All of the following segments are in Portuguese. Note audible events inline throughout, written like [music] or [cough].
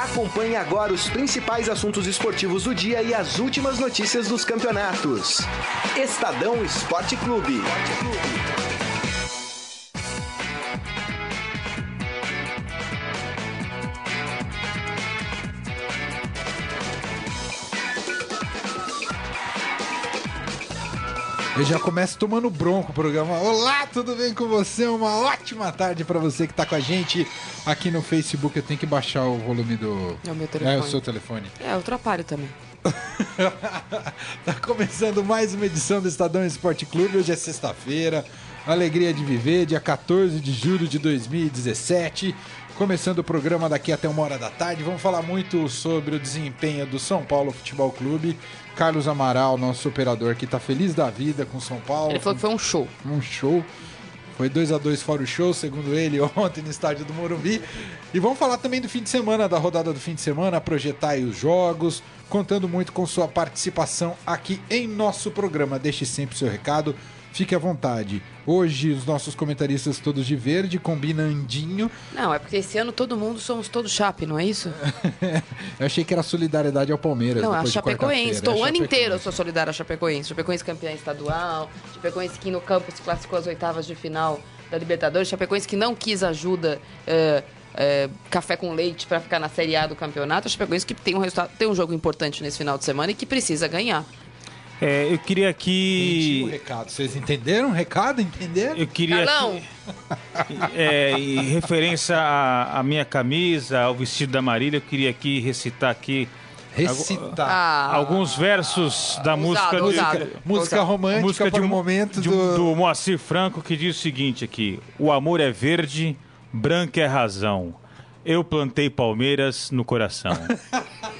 Acompanhe agora os principais assuntos esportivos do dia e as últimas notícias dos campeonatos. Estadão Esporte Clube. Eu já começo tomando bronco o programa. Olá, tudo bem com você? Uma ótima tarde para você que tá com a gente aqui no Facebook. Eu tenho que baixar o volume do. É o meu telefone. É o seu telefone. É, eu atrapalho também. [laughs] tá começando mais uma edição do Estadão Esporte Clube. Hoje é sexta-feira. Alegria de viver, dia 14 de julho de 2017. Começando o programa daqui até uma hora da tarde. Vamos falar muito sobre o desempenho do São Paulo Futebol Clube. Carlos Amaral, nosso operador aqui, tá feliz da vida com São Paulo. Ele falou que foi um show. Um show. Foi 2 a 2 fora o show, segundo ele, [laughs] ontem no estádio do Morumbi. E vamos falar também do fim de semana, da rodada do fim de semana, projetar aí os jogos, contando muito com sua participação aqui em nosso programa. Deixe sempre seu recado. Fique à vontade. Hoje, os nossos comentaristas todos de verde, combinandinho. Não, é porque esse ano todo mundo somos todos chape, não é isso? [laughs] eu achei que era solidariedade ao Palmeiras. Não, a Chapecoense. Tô, é o ano inteiro eu sou solidário a Chapecoense. Chapecoense campeã estadual, Chapecoense que no campo se classificou às oitavas de final da Libertadores, Chapecoense que não quis ajuda. É, é, café com leite para ficar na Série A do campeonato, a Chapecoense que tem um resultado, tem um jogo importante nesse final de semana e que precisa ganhar. É, eu queria aqui. Um recado. Vocês entenderam o recado? Entenderam? Eu queria. Calão. É, em referência à, à, minha camisa, ao vestido da Marília, eu queria aqui recitar aqui. Recitar. Ah, alguns versos da usado, música. Usado. Música romântica música para de, o momento de, do... do Moacir Franco que diz o seguinte aqui: O amor é verde, branco é razão. Eu plantei palmeiras no coração. [laughs]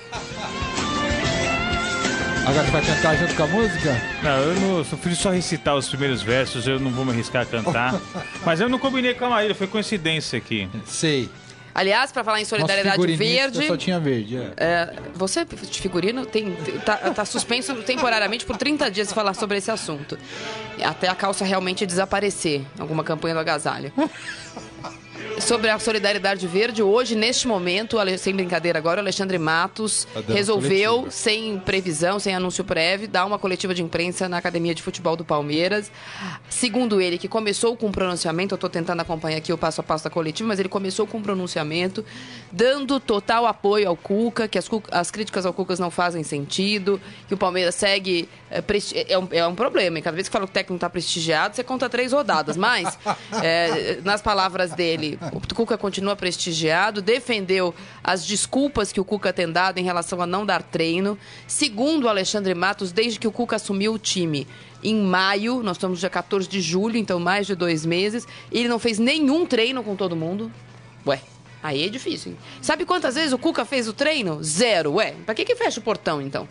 Agora você vai cantar junto com a música? Não, eu não eu fiz só recitar os primeiros versos, eu não vou me arriscar a cantar. [laughs] Mas eu não combinei com a Maíra, foi coincidência aqui. Sei. Aliás, para falar em solidariedade verde. Só tinha verde, é. é. você, de figurino, tem, tá, tá, suspenso temporariamente por 30 dias de falar sobre esse assunto. Até a calça realmente desaparecer. Alguma campanha do agasalho. [laughs] Sobre a solidariedade verde, hoje, neste momento, sem brincadeira agora, o Alexandre Matos resolveu, coletiva. sem previsão, sem anúncio prévio, dar uma coletiva de imprensa na Academia de Futebol do Palmeiras. Segundo ele, que começou com um pronunciamento, eu estou tentando acompanhar aqui o passo a passo da coletiva, mas ele começou com um pronunciamento dando total apoio ao Cuca, que as, as críticas ao Cuca não fazem sentido, que o Palmeiras segue. É, é um, é um problema, e cada vez que fala que o técnico está prestigiado, você conta três rodadas. Mas, é, [laughs] nas palavras dele, o Cuca continua prestigiado, defendeu as desculpas que o Cuca tem dado em relação a não dar treino. Segundo o Alexandre Matos, desde que o Cuca assumiu o time em maio, nós estamos dia 14 de julho, então mais de dois meses, ele não fez nenhum treino com todo mundo. Ué, aí é difícil, hein? Sabe quantas vezes o Cuca fez o treino? Zero. Ué, pra que que fecha o portão, então?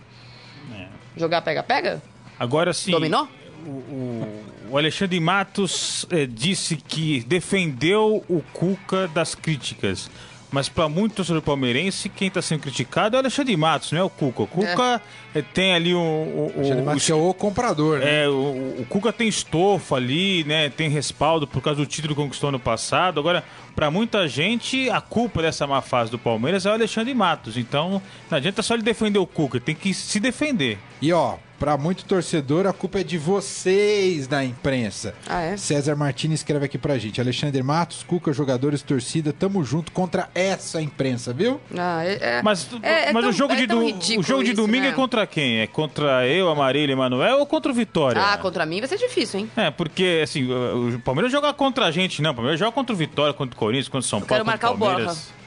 Jogar pega-pega? Agora sim. Dominó? O, o- Alexandre Matos eh, disse que defendeu o Cuca das críticas. Mas para muito torcedor palmeirense, quem está sendo criticado é o Alexandre Matos, não é o Cuca. O Cuca eh, tem ali o. o, o- é o comprador, né? é, o, o Cuca tem estofo ali, né? Tem respaldo por causa do título que conquistou no passado. Agora, para muita gente, a culpa dessa má fase do Palmeiras é o Alexandre Matos. Então, não adianta só ele defender o Cuca, ele tem que se defender. E ó, pra muito torcedor, a culpa é de vocês da imprensa. Ah, é? César Martins escreve aqui pra gente. Alexandre Matos, Cuca, jogadores, torcida, tamo junto contra essa imprensa, viu? Ah, é, é- Mas, é- é mas tão- o jogo, é de, do- o jogo de isso, domingo né? é contra quem? É contra eu, Amarília e Emanuel ou contra o Vitória? Ah, contra mim vai ser difícil, hein? É, porque assim, o Palmeiras joga contra a gente, não. O Palmeiras joga contra o Vitória, contra o Corinthians, contra o São quero Paulo, contra marcar o Borja.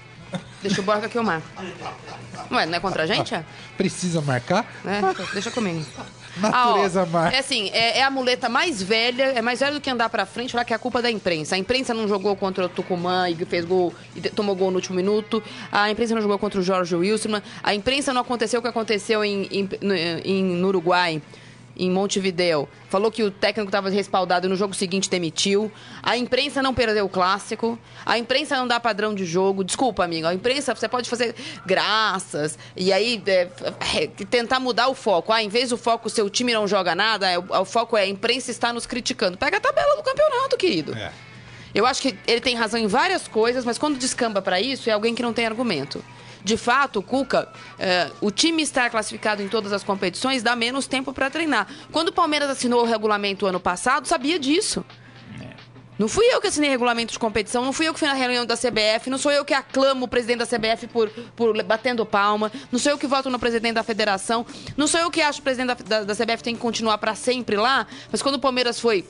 Deixa o Borja que eu marco. Ué, não é contra a gente? É? Precisa marcar? É, deixa comigo. [laughs] Natureza Ah, marca. É assim, é, é a muleta mais velha, é mais velha do que andar pra frente falar que é a culpa da imprensa. A imprensa não jogou contra o Tucumã e fez gol e tomou gol no último minuto. A imprensa não jogou contra o Jorge Wilson. A imprensa não aconteceu o que aconteceu em, em, no, em- no Uruguai. Em Montevideo, falou que o técnico estava respaldado e no jogo seguinte demitiu. A imprensa não perdeu o clássico. A imprensa não dá padrão de jogo. Desculpa, amigo. A imprensa você pode fazer graças e aí é, é, tentar mudar o foco. Ah, em vez do foco seu time não joga nada, é, o, o foco é a imprensa está nos criticando. Pega a tabela do campeonato, querido. É. Eu acho que ele tem razão em várias coisas, mas quando descamba pra isso, é alguém que não tem argumento. De fato, Cuca, é, o time estar classificado em todas as competições dá menos tempo para treinar. Quando o Palmeiras assinou o regulamento ano passado, sabia disso. Não fui eu que assinei regulamento de competição, não fui eu que fui na reunião da CBF, não sou eu que aclamo o presidente da CBF por, por batendo palma, não sou eu que voto no presidente da federação, não sou eu que acho que o presidente da, da, da CBF tem que continuar para sempre lá, mas quando o Palmeiras foi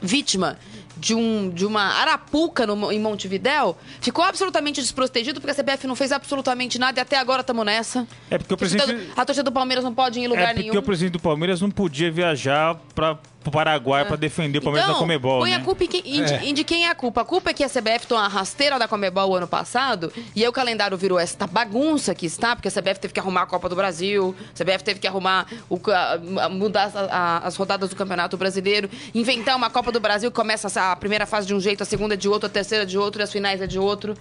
vítima de, um, de uma arapuca no, em Montevidéu, ficou absolutamente desprotegido porque a CBF não fez absolutamente nada e até agora estamos nessa. É porque o presidente... A torcida do Palmeiras não pode ir em lugar é porque nenhum. o presidente do Palmeiras não podia viajar para o Paraguai para defender o Palmeiras então, na Comebol, põe né? a culpa em, quem- em de- em de quem é a culpa. A culpa é que a CBF tomou a rasteira da Comebol o ano passado e aí o calendário virou essa bagunça que está, porque a CBF teve que arrumar a Copa do Brasil, a CBF teve que arrumar, o a- mudar as, a- as rodadas do Campeonato Brasileiro, inventar uma Copa do Brasil que começa a primeira fase de um jeito, a segunda é de outro, a terceira de outro e as finais é de outro.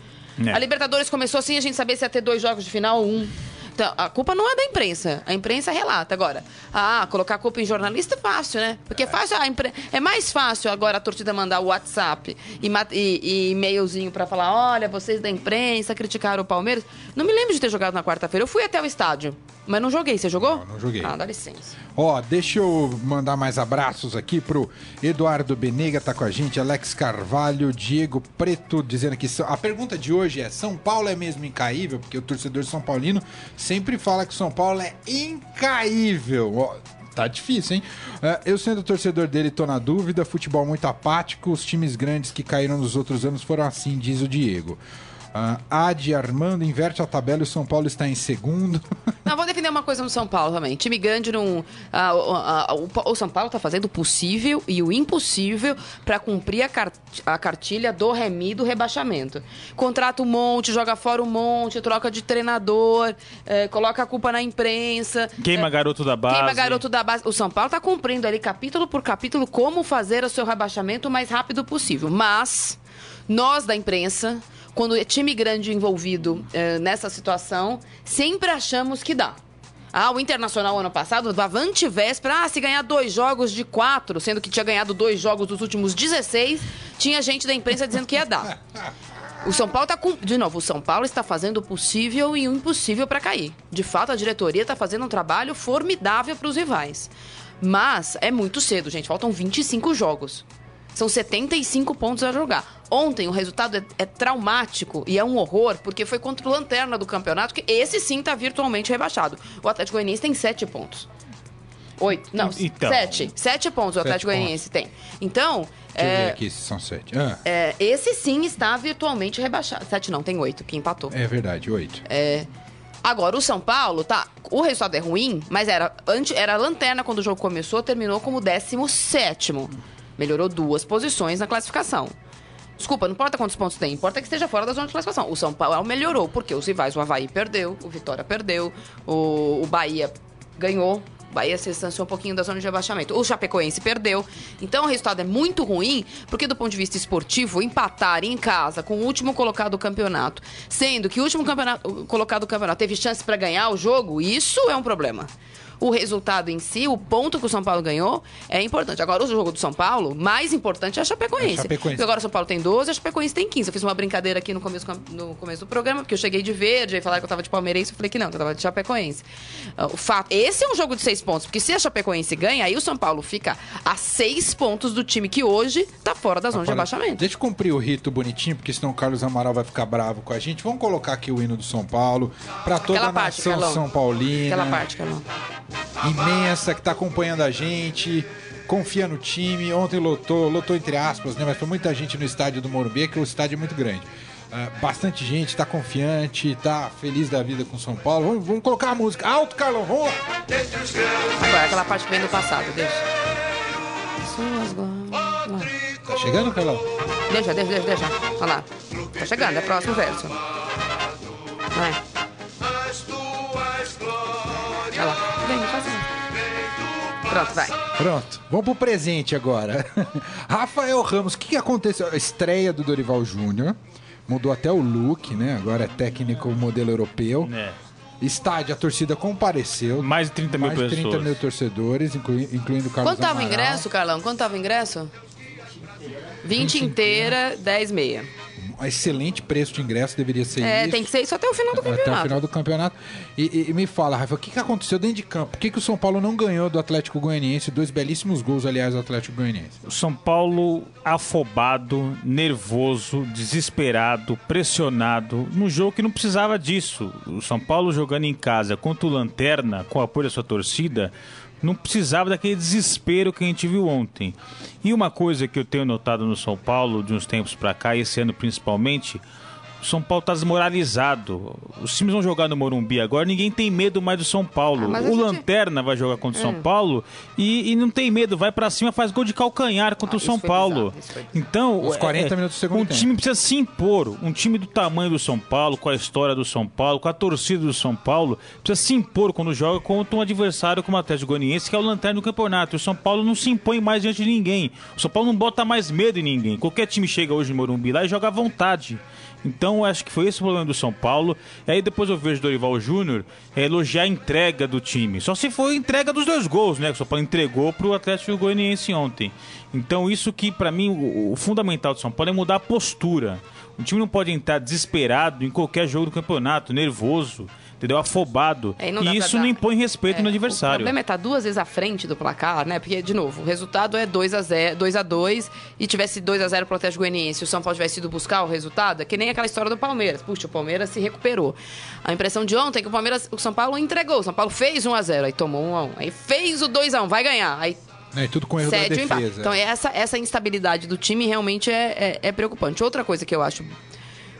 É. A Libertadores começou assim, a gente sabia se ia ter dois jogos de final ou um. Então, a culpa não é da imprensa. A imprensa relata. Agora, ah, colocar a culpa em jornalista é fácil, né? Porque é fácil, a impre... é mais fácil agora a torcida mandar o WhatsApp e, e, e e-mailzinho pra falar: olha, vocês da imprensa criticaram o Palmeiras. Não me lembro de ter jogado na quarta-feira. Eu fui até o estádio, mas não joguei. Você jogou? Não, não joguei. Ah, dá licença. Ó, deixa eu mandar mais abraços aqui pro Eduardo Benega, tá com a gente, Alex Carvalho, Diego Preto, dizendo que a pergunta de hoje é: São Paulo é mesmo incaível? Porque o torcedor São Paulino sempre fala que São Paulo é incaível. Ó, Tá difícil, hein? É, eu sendo torcedor dele, tô na dúvida. Futebol muito apático. Os times grandes que caíram nos outros anos foram assim, diz o Diego. Ah, Adi Armando inverte a tabela e o São Paulo está em segundo. [laughs] Não, vou defender uma coisa no São Paulo também. Time grande não. ah, ah, o, o São Paulo tá fazendo o possível e o impossível para cumprir a, car- a cartilha do remi do rebaixamento. Contrata um monte, joga fora um monte, troca de treinador, eh, coloca a culpa na imprensa. Queima eh, garoto da base. Queima garoto da base. O São Paulo tá cumprindo ali capítulo por capítulo como fazer o seu rebaixamento o mais rápido possível. Mas nós da imprensa, quando é time grande envolvido eh, nessa situação, sempre achamos que dá. Ah, o Internacional ano passado, do Avante Véspera, ah, se ganhar dois jogos de quatro, sendo que tinha ganhado dois jogos dos últimos 16, tinha gente da imprensa dizendo que ia dar. O São Paulo está com. De novo, o São Paulo está fazendo o possível e o impossível para cair. De fato, a diretoria está fazendo um trabalho formidável para os rivais. Mas é muito cedo, gente. Faltam 25 jogos. São 75 pontos a jogar. Ontem o resultado é, é traumático e é um horror, porque foi contra o Lanterna do campeonato, que esse sim está virtualmente rebaixado. O Atlético Goianiense tem 7 pontos. Oito. Não, Então. sete. Sete pontos o Sete Atlético Goianiense tem. Então. Deixa eu é, ver aqui se são sete. Ah, é, esse sim está virtualmente rebaixado. Sete não, tem oito, que empatou. é verdade, oito. Agora, o São Paulo, tá. O resultado é ruim, mas era, ante, era lanterna quando o jogo começou, terminou como 17. Melhorou duas posições na classificação. Desculpa, não importa quantos pontos tem, importa que esteja fora da zona de classificação. O São Paulo melhorou, porque os rivais, o Havaí perdeu, o Vitória perdeu, o, o Bahia ganhou. O Bahia se distanciou um pouquinho da zona de rebaixamento. O Chapecoense perdeu. Então o resultado é muito ruim, porque do ponto de vista esportivo, empatar em casa com o último colocado do campeonato, sendo que o último colocado do campeonato teve chance para ganhar o jogo, isso é um problema. O resultado em si, o ponto que o São Paulo ganhou, é importante. Agora, o jogo do São Paulo, mais importante é a Chapecoense. É a Chapecoense. Agora o São Paulo tem 12, a Chapecoense tem 15. Eu fiz uma brincadeira aqui no começo, no começo do programa, porque eu cheguei de verde, aí falaram que eu tava de palmeirense, eu falei que não, que eu tava de Chapecoense. Ah, O fato, esse é um jogo de seis pontos, porque se a Chapecoense ganha, aí o São Paulo fica a seis pontos do time que hoje tá fora da zona de rebaixamento. Deixa eu cumprir o rito bonitinho, porque senão o Carlos Amaral vai ficar bravo com a gente. Vamos colocar aqui o hino do São Paulo, pra toda Aquela a parte, nação Carlão. São Paulina. Aquela parte, Carlão. Imensa que tá acompanhando a gente. Confia no time. Ontem lotou, lotou entre aspas, né? Mas foi muita gente no estádio do Morumbi, que o estádio é muito grande. Ah, bastante gente, tá confiante, tá feliz da vida com São Paulo. Vamos, vamos colocar a música. Alto, Carlão, vamos lá! Agora, aquela parte que vem do passado, deixa. Tá chegando, Carlão? Deixa, deixa, deixa, deixa. Olha lá. Tá chegando, é o próximo verso. Vai. Pronto, vai. Pronto, vamos pro presente agora. [laughs] Rafael Ramos, o que, que aconteceu? A estreia do Dorival Júnior. Mudou até o look, né? Agora é técnico modelo europeu. É. Estádio, a torcida compareceu. Mais de 30 mil Mais de 30 pessoas. mil torcedores, inclui- incluindo o Carlos Quanto tava o ingresso, Carlão? Quanto tava o ingresso? 20 inteira, 10 meia. Um excelente preço de ingresso, deveria ser É, isso. tem que ser isso até o final do Até o campeonato. final do campeonato. E, e- e me fala, Rafa, o que, que aconteceu dentro de campo? Por que, que o São Paulo não ganhou do Atlético Goianiense? Dois belíssimos gols, aliás, do Atlético Goianiense. O São Paulo afobado, nervoso, desesperado, pressionado, num jogo que não precisava disso. O São Paulo jogando em casa contra o Lanterna, com o apoio da sua torcida, não precisava daquele desespero que a gente viu ontem. E uma coisa que eu tenho notado no São Paulo de uns tempos pra cá, esse ano principalmente, São Paulo tá desmoralizado. Os times vão jogar no Morumbi agora, ninguém tem medo mais do São Paulo. Ah, o gente- Lanterna vai jogar contra o São Paulo e, e não tem medo, vai pra cima, faz gol de calcanhar contra Ah, o São Paulo. bizarro. Então, Os 40 minutos do segundo um tempo. time precisa se impor. Um time do tamanho do São Paulo, com a história do São Paulo, com a torcida do São Paulo, precisa se impor quando joga contra um adversário como o Atlético Goianiense, que é o lanterna do campeonato. E o São Paulo não se impõe mais diante de ninguém. O São Paulo não bota mais medo em ninguém. Qualquer time chega hoje no Morumbi lá e joga à vontade. Então, acho que foi esse o problema do São Paulo. E aí depois eu vejo Dorival Júnior é, elogiar a entrega do time. Só se foi entrega dos dois gols, né? Que o São Paulo entregou pro Atlético Goianiense ontem. Então, isso que, pra mim, o, o fundamental do São Paulo é mudar a postura. O time não pode entrar desesperado em qualquer jogo do campeonato, nervoso, entendeu? Afobado. É, e e isso dar- não impõe respeito É, no O adversário. problema é estar duas vezes à frente do placar, né? Porque, de novo, o resultado é 2 a 0 2 a 2 e tivesse 2 a 0 pro Atlético Goianiense, e o São Paulo tivesse ido buscar o resultado, é que nem aquela história do Palmeiras. Puxa, o Palmeiras se recuperou. A impressão de ontem é que o Palmeiras, o São Paulo entregou. O São Paulo fez 1 a 0 aí tomou 1 a 1 Aí fez o 2 a 1 vai ganhar. Aí Né, tudo com erro da o empate. defesa. Então, essa, essa instabilidade do time realmente é, é, é preocupante. Outra coisa que eu acho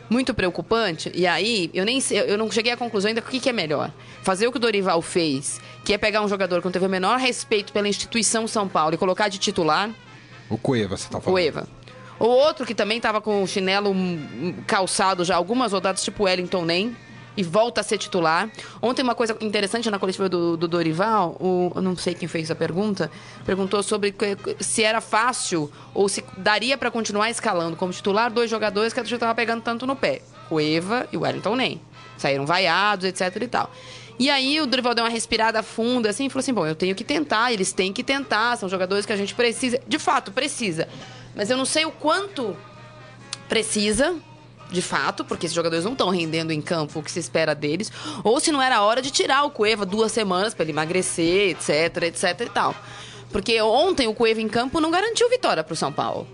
muito preocupante, e aí eu nem sei, eu não cheguei à conclusão ainda o que, que é melhor. Fazer o que o Dorival fez, que é pegar um jogador que não teve o menor respeito pela instituição São Paulo e colocar de titular, O Cueva, você tá o falando. Eva. O outro que também estava com o chinelo calçado já algumas rodadas, tipo Wellington Nem, e volta a ser titular. Ontem uma coisa interessante na coletiva do, do Dorival, o, eu não sei quem fez a pergunta, perguntou sobre se era fácil ou se daria para continuar escalando como titular dois jogadores que a gente estava pegando tanto no pé, o Eva e o Wellington Nem. Saíram vaiados, etc e tal. E aí o Dorival deu uma respirada funda assim e falou assim: bom, eu tenho que tentar, eles têm que tentar, são jogadores que a gente precisa. De fato, precisa. Mas eu não sei o quanto precisa, de fato, porque esses jogadores não estão rendendo em campo o que se espera deles, ou se não era hora de tirar o Cueva duas semanas para ele emagrecer, etc, etc e tal. Porque ontem o Cueva em campo não garantiu vitória pro São Paulo.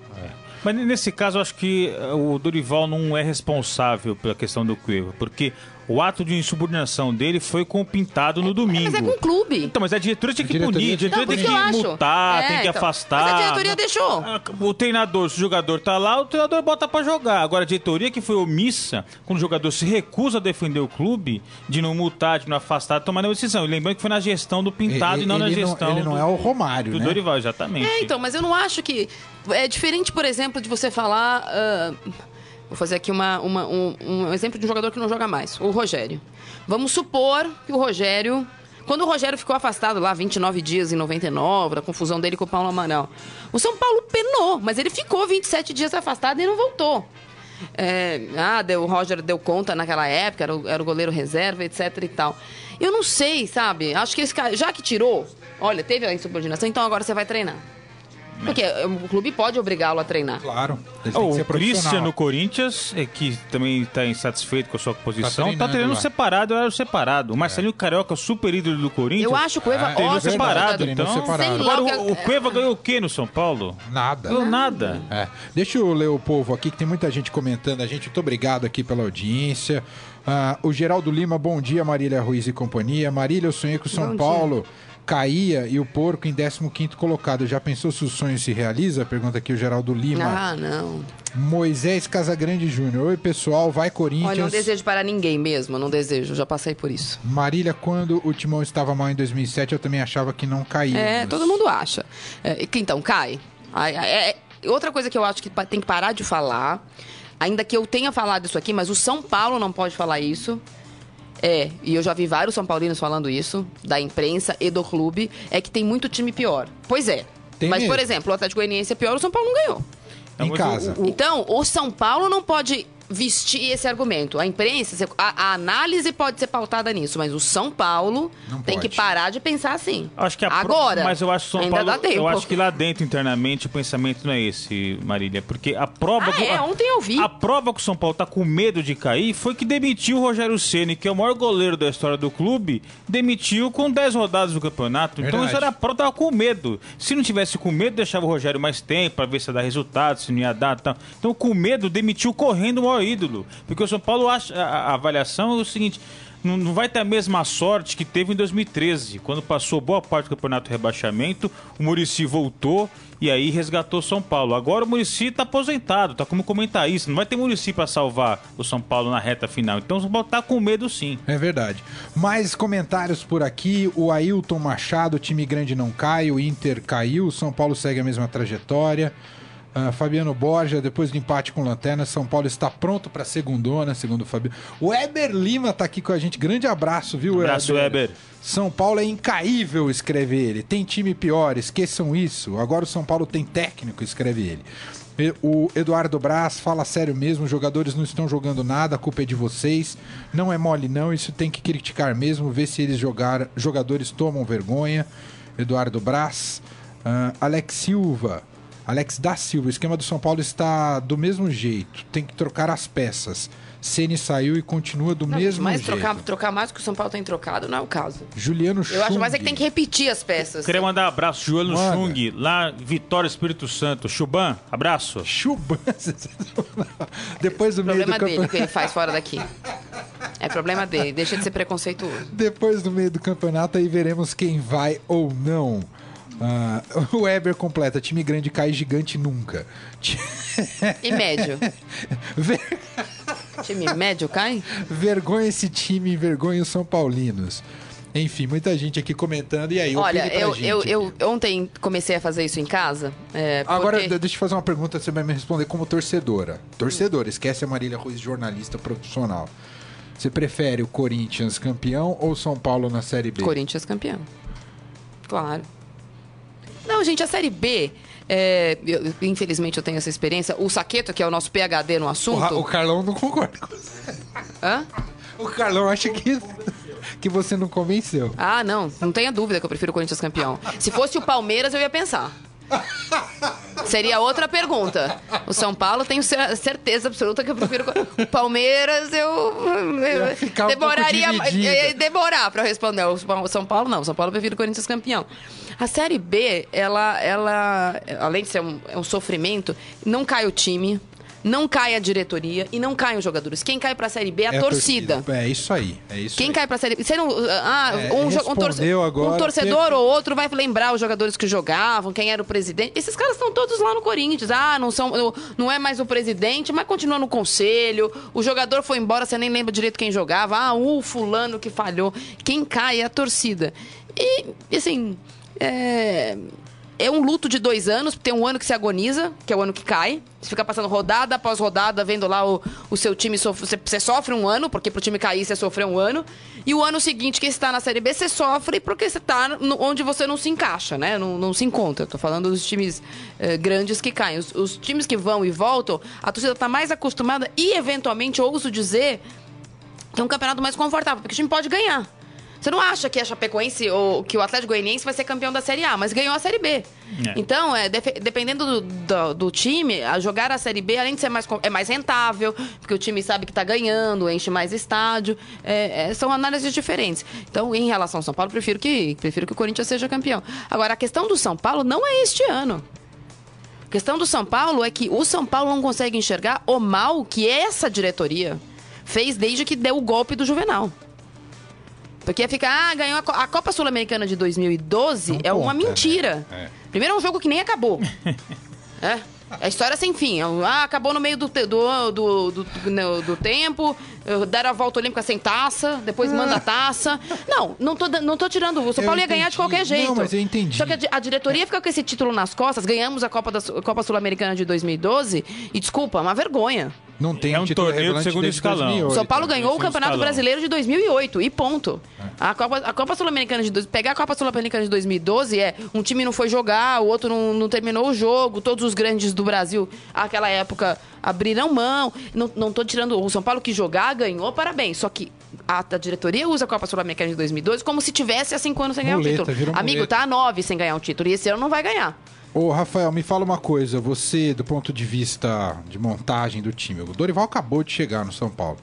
Mas nesse caso, eu acho que eh, o Dorival não é responsável pela questão do Cueva, porque o ato de insubordinação dele foi com o pintado no domingo. Mas é com o clube. Então, mas a diretoria tinha que punir, a diretoria Não, tem que multar, É, tem que então. afastar. Mas a diretoria deixou. Ah, O treinador, se o jogador tá lá, o treinador bota pra jogar. Agora, a diretoria que foi omissa, quando o jogador se recusa a defender o clube, de não multar, de não afastar, de tomar nenhuma decisão. E lembrando que foi na gestão do pintado Ele- e não na ele não- gestão. ele não do- é o Romário, do né? Dorival, exatamente. É, então, mas eu não acho que. É diferente, por exemplo, de você falar. ah, vou fazer aqui uma, uma- um, um exemplo de um jogador que não joga mais, o Rogério. Vamos supor que o Rogério. Quando o Rogério ficou afastado lá 29 dias em 99, a confusão dele com o Paulo Amaral. O São Paulo penou, mas ele ficou 27 dias afastado e não voltou. É, ah, deu, o Roger deu conta naquela época, era o, era o goleiro reserva, etc e tal. Eu não sei, sabe? Acho que esse cara, já que tirou, olha, teve a insubordinação, então agora você vai treinar. Porque é, o clube pode obrigá-lo a treinar. Claro. Ele tem que O Christian no Corinthians, é, que também está insatisfeito com a sua posição, tá treinando treinando, lá. separado, era separado. O Marcelinho Carioca, super ídolo do Corinthians. Eu acho o Cueva É, ótimo. separado, então. separado. Agora, o Cueva ganhou o quê no São Paulo? Nada. Ganhou nada. É. Deixa eu ler o povo aqui, que tem muita gente comentando. A gente, muito obrigado aqui pela audiência. Ah, o Geraldo Lima, bom dia, Marília Ruiz e companhia. Marília, eu sonhei o São Bom Paulo caía e o porco em 15 colocado. Já pensou se o sonho se realiza? Pergunta aqui o Geraldo Lima. Ah, não. Moisés Casagrande Júnior. Oi, pessoal, vai Corinthians. Olha, não desejo para ninguém mesmo, não desejo, já passei por isso. Marília, quando o Timão estava mal em 2007, eu também achava que não caía. É, todo mundo acha. É, então, cai. Ai, ai, é, outra coisa que eu acho que tem que parar de falar, ainda que eu tenha falado isso aqui, mas o São Paulo não pode falar isso. É, e eu já vi vários São Paulinos falando isso, da imprensa e do clube, é que tem muito time pior. Pois é. Tem mas, por mesmo. exemplo, o Atlético Goianiense é pior, o São Paulo não ganhou. Em mas casa. o- o- Então, o São Paulo não pode vestir esse argumento. A imprensa, a, a análise pode ser pautada nisso, mas o São Paulo Não tem pode. que parar de pensar assim. Acho que a pro- Agora. Mas eu acho que São ainda Paulo. dá tempo. Eu acho que lá dentro, internamente, o pensamento não é esse, Marília. Porque a prova. Ah, que- é? a- Ontem eu vi. A prova que o São Paulo tá com medo de cair foi que demitiu o Rogério Ceni, que é o maior goleiro da história do clube, demitiu com 10 rodadas do campeonato. Então Verdade. isso era a prova, tava com medo. Se não tivesse com medo, deixava o Rogério mais tempo pra ver se ia dar resultado, se não ia dar tal. Então, com medo, demitiu correndo o maior ídolo. Porque o São Paulo acha. A, a avaliação é o seguinte. Não, não vai ter a mesma sorte que teve em 2013, quando passou boa parte do campeonato rebaixamento, o Murici voltou e aí resgatou São Paulo. Agora o Murici tá aposentado, tá como comentarista, não vai ter Murici para salvar o São Paulo na reta final. Então o São Paulo tá com medo sim. É verdade. Mais comentários por aqui. O Ailton Machado, time grande não cai, o Inter caiu, o São Paulo segue a mesma trajetória. Ah, Fabiano Borja, depois do empate com Lanterna, São Paulo está pronto para segundona, segundo o Fabiano. O Eber Lima tá aqui com a gente. Grande abraço, viu, Abraço, Eber. São Paulo é incaível, escreve ele. Tem time pior, esqueçam isso. Agora o São Paulo tem técnico, escreve ele. O Eduardo Braz fala sério mesmo, os jogadores não estão jogando nada, a culpa é de vocês. Não é mole não, isso tem que criticar mesmo, ver se eles jogar, jogadores tomam vergonha. Eduardo Braz. Ah, Alex Silva. Alex da Silva, o esquema do São Paulo está do mesmo jeito. Tem que trocar as peças. Ceni saiu e continua do Não, mesmo mas jeito. trocar, trocar mais do que o São Paulo tem trocado não é o caso. Juliano Eu acho mais é que Chung. tem que repetir as peças. Queria mandar um abraço, Joelho Manda. Chung, lá Vitória Espírito Santo. Chuban, abraço. Chuban. [laughs] Depois do meio do Problema dele, o que campeonato. ele faz fora daqui. É problema dele, deixa de ser preconceituoso. Depois do meio do campeonato aí veremos quem vai ou não. Ah, [laughs] o Weber completa, time grande cai gigante nunca. E médio? [laughs] Ver- Time médio cai? Vergonha esse time, vergonha os São Paulinos. Enfim, muita gente aqui comentando. E aí, Olha, eu, eu, aqui. eu ontem comecei a fazer isso em casa. é, Agora, porque- de- deixa eu fazer uma pergunta, você vai me responder como torcedora. Torcedora, esquece a Marília Ruiz, jornalista profissional. Você prefere o Corinthians campeão ou São Paulo na Série B? Corinthians campeão. Claro. Não, gente, a Série B, é, eu- infelizmente eu tenho essa experiência. O Saqueto, que é o nosso PHD no O, assunto. Ra- o Carlão não concorda com você. Hã? O Carlão acha que, que você não convenceu. Ah, não, não tenha dúvida que eu prefiro o Corinthians campeão. Se fosse o Palmeiras, eu ia pensar. Seria outra pergunta. O São Paulo, tenho cer- certeza absoluta que eu prefiro. O Palmeiras, eu. Um demoraria. ia demorar pra eu responder. O São Paulo, não. O São Paulo, eu prefiro o Corinthians campeão. A Série B, ela, ela além de ser um, é um sofrimento, não cai o time. Não cai a diretoria e não caem os jogadores. Quem cai pra Série B é a, É torcida. É isso aí. É isso Quem aí. cai pra série B? Você não. Ah, É, um, um, torce- um torcedor ou outro vai lembrar os jogadores que jogavam, quem era o presidente. Esses caras estão todos lá no Corinthians. Ah, não são. Não é mais o presidente, mas continua no conselho. O jogador foi embora, você nem lembra direito quem jogava. Ah, o fulano que falhou. Quem cai é a torcida. E, assim. É. É um luto de dois anos, tem um ano que se agoniza, que é o ano que cai. Você fica passando rodada após rodada, vendo lá o, o seu time sofrer. Você, você sofre um ano, porque pro time cair você sofreu um ano. E o ano seguinte que está na Série B, você sofre porque você está no- onde você não se encaixa, né? Não, não se encontra. Tô falando dos times eh, grandes que caem. Os, os times que vão e voltam, a torcida está mais acostumada e, eventualmente, ouso dizer, que é um campeonato mais confortável, porque o time pode ganhar. Você não acha que a Chapecoense ou que o Atlético Goianiense vai ser campeão da Série A, mas ganhou a Série B. É. Então, é, dependendo do, do- do time, a jogar a Série B, além de ser mais, é mais rentável, porque o time sabe que está ganhando, enche mais estádio. é, é, são análises diferentes. Então, em relação ao São Paulo, prefiro que, prefiro que o Corinthians seja campeão. Agora, a questão do São Paulo não é este ano. A questão do São Paulo é que o São Paulo não consegue enxergar o mal que essa diretoria fez desde que deu o golpe do Juvenal. Porque fica, ah, ganhou a, Co- a Copa Sul-Americana de 2012 Não é uma conta, mentira. né? É. Primeiro é um jogo que nem acabou. [laughs] é. A história sem fim. É Ah, acabou no meio do, te- do, do, do, do- do tempo, deram a volta olímpica sem taça, depois manda a taça. Não, não tô, não tô tirando. O São Eu Paulo ia ganhar de qualquer jeito. Não, mas eu entendi. Só que a, a diretoria fica com esse título nas costas, ganhamos a Copa, da, Copa Sul-Americana de 2012, e desculpa, é uma vergonha. Não tem É um torneio de segundo escalão. 2008. São Paulo ganhou o Campeonato escalão. Brasileiro de 2008 e ponto. A Copa, a Copa Sul-Americana de pegar a Copa Sul-Americana de 2012 é um time não foi jogar, o outro não, não terminou o jogo, todos os grandes do Brasil, aquela época abriram mão. Não, não tô tirando o São Paulo que jogar ganhou, parabéns. Só que a, a diretoria usa a Copa Sul-Americana de 2012 como se tivesse há cinco anos sem ganhar Muleta, o título. Amigo, muleta. tá há nove sem ganhar um título e esse ano não vai ganhar. Ô, Rafael, me fala uma coisa. Você, do ponto de vista de montagem do time, o Dorival acabou de chegar no São Paulo.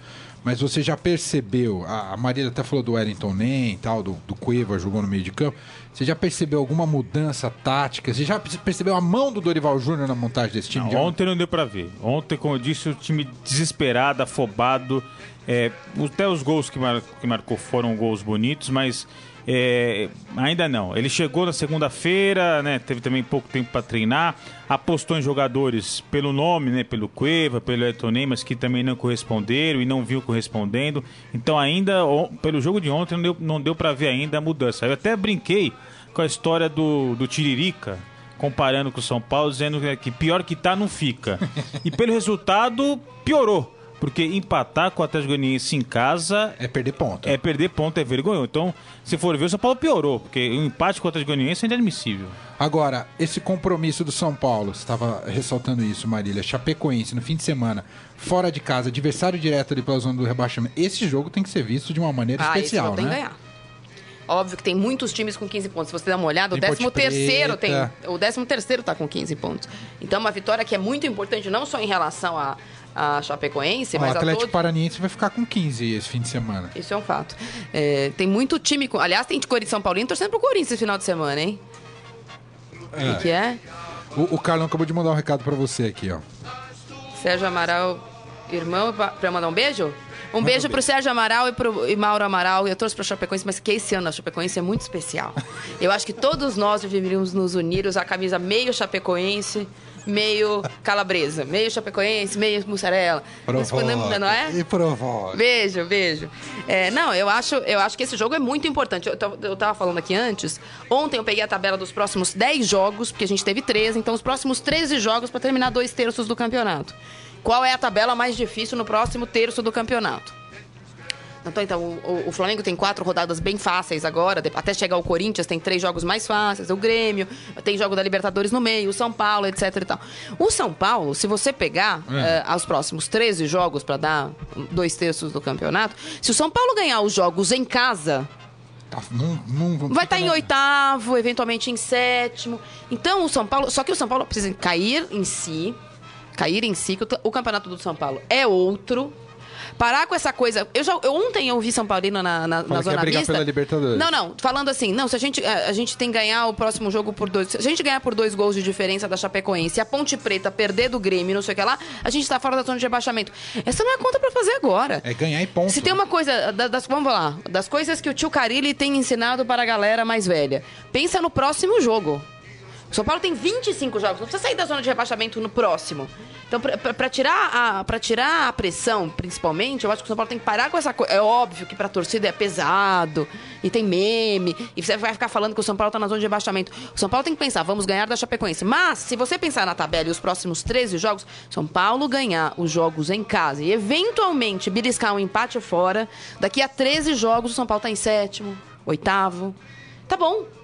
Mas você já percebeu, a, Maria até falou do Wellington Nem e tal, do, do Cueva jogou no meio de campo. Você já percebeu alguma mudança tática? Você já percebeu a mão do Dorival Júnior na montagem desse time? Não, de ontem não deu pra ver. Ontem, como eu disse, o time desesperado, afobado. É, até os gols que, mar- que marcou foram gols bonitos, mas é, ainda não. Ele chegou na segunda-feira, né, teve também pouco tempo para treinar, apostou em jogadores pelo nome, né, pelo Cueva, pelo Etonem, mas que também não corresponderam e não viu correspondendo. Então ainda, pelo jogo de ontem, não deu, não deu para ver ainda a mudança. Eu até brinquei com a história do, do Tiririca, comparando com o São Paulo, dizendo que pior que tá, não fica. [laughs] E pelo resultado, piorou. Porque empatar com o Atlético Goianiense em casa É perder ponto. é perder ponto, é vergonhoso. Então, se for ver, o São Paulo piorou, porque o empate com o Atlético Goianiense é inadmissível. Agora, esse compromisso do São Paulo, você estava ressaltando isso, Marília, Chapecoense, no fim de semana, fora de casa, adversário direto ali pela zona do rebaixamento. Esse jogo tem que ser visto de uma maneira Ah, esse especial, jogo tem que né? ganhar. Óbvio que tem muitos times com 15 pontos. Se você dá uma olhada, o Tem Ponte 13 terceiro tem. O 13 terceiro tá com 15 pontos. Então, uma vitória que é muito importante, não só em relação a, a Chapecoense, o mas Atlético todos. Paraniense vai ficar com 15 esse fim de semana. Isso é um fato. É, tem muito time. Com... Aliás, tem de Corinthians São Paulino torcendo pro Corinthians esse final de semana, hein? O que, que é? O, o Carlão acabou de mandar um recado pra você aqui, ó. Sérgio Amaral, irmão, pra mandar um beijo? Um beijo pro Sérgio Amaral e pro e Mauro Amaral. Eu torço pra Chapecoense, mas que esse ano a Chapecoense é muito especial. [laughs] Eu acho que todos nós deveríamos nos unir, usar a camisa meio Chapecoense, meio calabresa. Meio Chapecoense, meio mussarela. Isso foi- não é? E provoca. Beijo, beijo. É, não, eu acho, eu acho que esse jogo é muito importante. Eu, tava- eu tava falando aqui antes. Ontem eu peguei a tabela dos próximos 10 jogos, porque a gente teve 13, então os próximos 13 jogos para terminar dois terços do campeonato. Qual é a tabela mais difícil no próximo terço do campeonato? Então, então o, o- Flamengo tem quatro rodadas bem fáceis agora, até chegar o Corinthians tem três jogos mais fáceis, o Grêmio, tem jogo da Libertadores no meio, o São Paulo, etc e tal. O São Paulo, se você pegar eh, os próximos 13 jogos para dar dois terços do campeonato, se o São Paulo ganhar os jogos em casa, Tá, não- não- vai estar em na- oitavo, eventualmente em sétimo. Então o São Paulo. Só que o São Paulo precisa cair em si. Cair em si, que o, o campeonato do São Paulo é outro. Parar com essa coisa. Eu já eu, ontem eu vi São Paulino na, na, na Fala zona brigar mista. pela Libertadores. Não, não. Falando assim, não, se a gente, a, a gente tem que ganhar o próximo jogo por dois. Se a gente ganhar por dois gols de diferença da Chapecoense a Ponte Preta perder do Grêmio, não sei o que lá, a gente tá fora da zona de rebaixamento. Essa não é a conta pra fazer agora. É ganhar e ponto. Se tem uma coisa, da- das, vamos lá, das coisas que o tio Carilli tem ensinado para a galera mais velha, pensa no próximo jogo. São Paulo tem 25 jogos, não precisa sair da zona de rebaixamento no próximo. Então, pra tirar, a, tirar a pressão, principalmente, eu acho que o São Paulo tem que parar com essa coisa. É óbvio que pra torcida é pesado, e tem meme, e você vai ficar falando que o São Paulo tá na zona de rebaixamento. O São Paulo tem que pensar, vamos ganhar da Chapecoense. Mas, se você pensar na tabela e os próximos 13 jogos, São Paulo ganhar os jogos em casa e eventualmente beliscar um empate fora, daqui a 13 jogos o São Paulo tá em sétimo, oitavo. Tá bom.